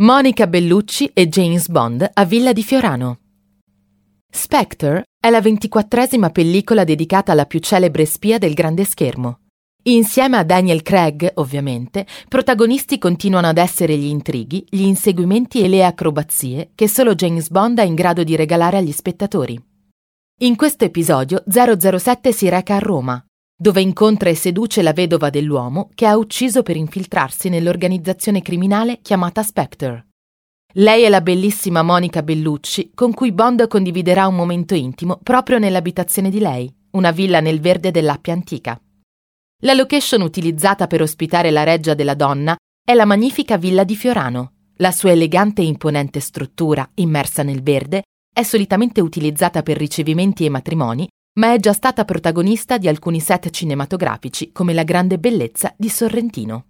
Monica Bellucci e James Bond a Villa di Fiorano. Spectre è la ventiquattresima pellicola dedicata alla più celebre spia del grande schermo. Insieme a Daniel Craig, ovviamente, protagonisti continuano ad essere gli intrighi, gli inseguimenti e le acrobazie che solo James Bond è in grado di regalare agli spettatori. In questo episodio 007 si reca a Roma, dove incontra e seduce la vedova dell'uomo che ha ucciso per infiltrarsi nell'organizzazione criminale chiamata Spectre. Lei è la bellissima Monica Bellucci, con cui Bond condividerà un momento intimo proprio nell'abitazione di lei, una villa nel verde dell'Appia antica. La location utilizzata per ospitare la reggia della donna è la magnifica villa di Fiorano. La sua elegante e imponente struttura, immersa nel verde, è solitamente utilizzata per ricevimenti e matrimoni ma è già stata protagonista di alcuni set cinematografici come La grande bellezza di Sorrentino.